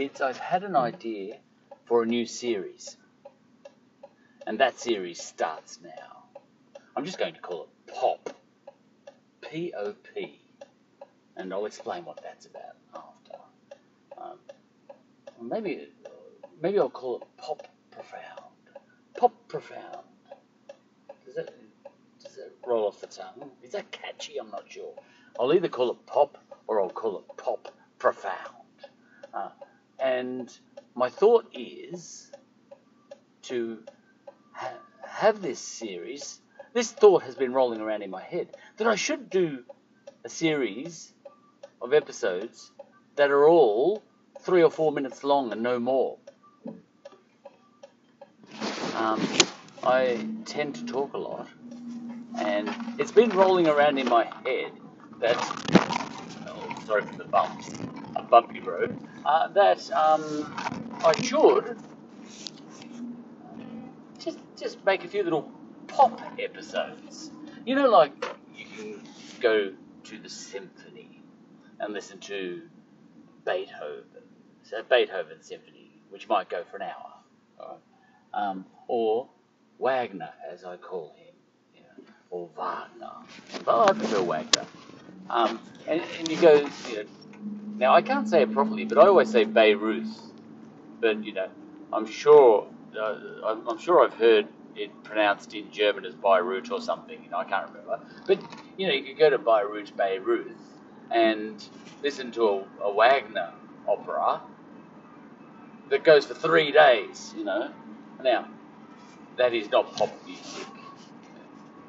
it's I've had an idea for a new series. And that series starts now. I'm just going to call it Pop. P O P. And I'll explain what that's about after. Um, maybe, maybe I'll call it Pop Profound. Pop Profound. Does that, does that roll off the tongue? Is that catchy? I'm not sure. I'll either call it Pop or I'll call it Pop Profound. Uh, and my thought is to ha- have this series. This thought has been rolling around in my head that I should do a series of episodes that are all three or four minutes long and no more. Um, I tend to talk a lot, and it's been rolling around in my head that, oh, sorry for the bumps, a bumpy road, uh, that um, I should just just make a few little pop episodes. You know, like you can go to the symphony and listen to Beethoven, so Beethoven symphony, which might go for an hour, right? um, or Wagner, as I call him, you know, or Wagner. But I prefer Wagner. Um, and, and you go, you know, now I can't say it properly, but I always say Beirut. But you know, I'm sure, uh, I'm, sure I've heard it pronounced in German as Beirut or something. You know, I can't remember. But you know, you could go to Beirut, Beirut, and listen to a, a Wagner opera that goes for three days. You know, now that is not pop music.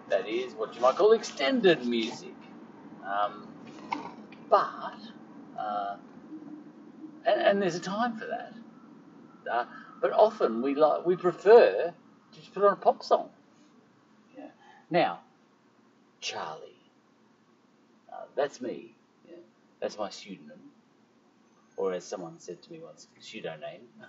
That is what you might call extended music. Um, but uh, and, and there's a time for that. Uh, but often we like we prefer to just put on a pop song. Yeah. Now, Charlie, uh, that's me. Yeah. That's my pseudonym, or as someone said to me once, pseudoname.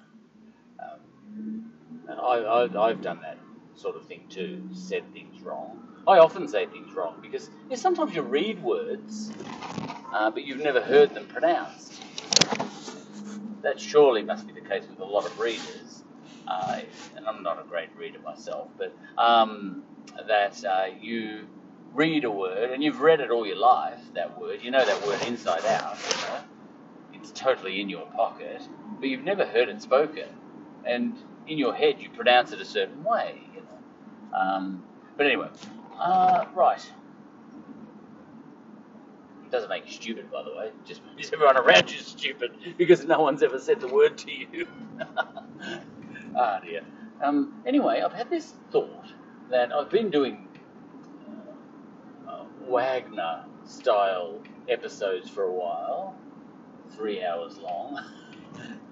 Um, and I, I, I've done that sort of thing too. Said things wrong. I often say things wrong because yeah, sometimes you read words, uh, but you've never heard them pronounced. That surely must be the case with a lot of readers. Uh, and I'm not a great reader myself, but um, that uh, you read a word and you've read it all your life, that word, you know that word inside out, you know? it's totally in your pocket, but you've never heard it spoken. And in your head, you pronounce it a certain way, you know. Um, but anyway, uh, right. It doesn't make you stupid, by the way. It just makes everyone around you stupid because no one's ever said the word to you. ah, dear. Um, anyway, I've had this thought that I've been doing uh, Wagner style episodes for a while, three hours long,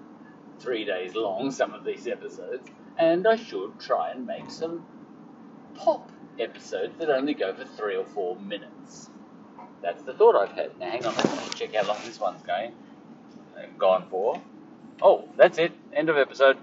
three days long, some of these episodes, and I should try and make some pop episodes that only go for three or four minutes. That's the thought I've had. Now, hang on, let me check how long this one's going. Gone for. Oh, that's it. End of episode.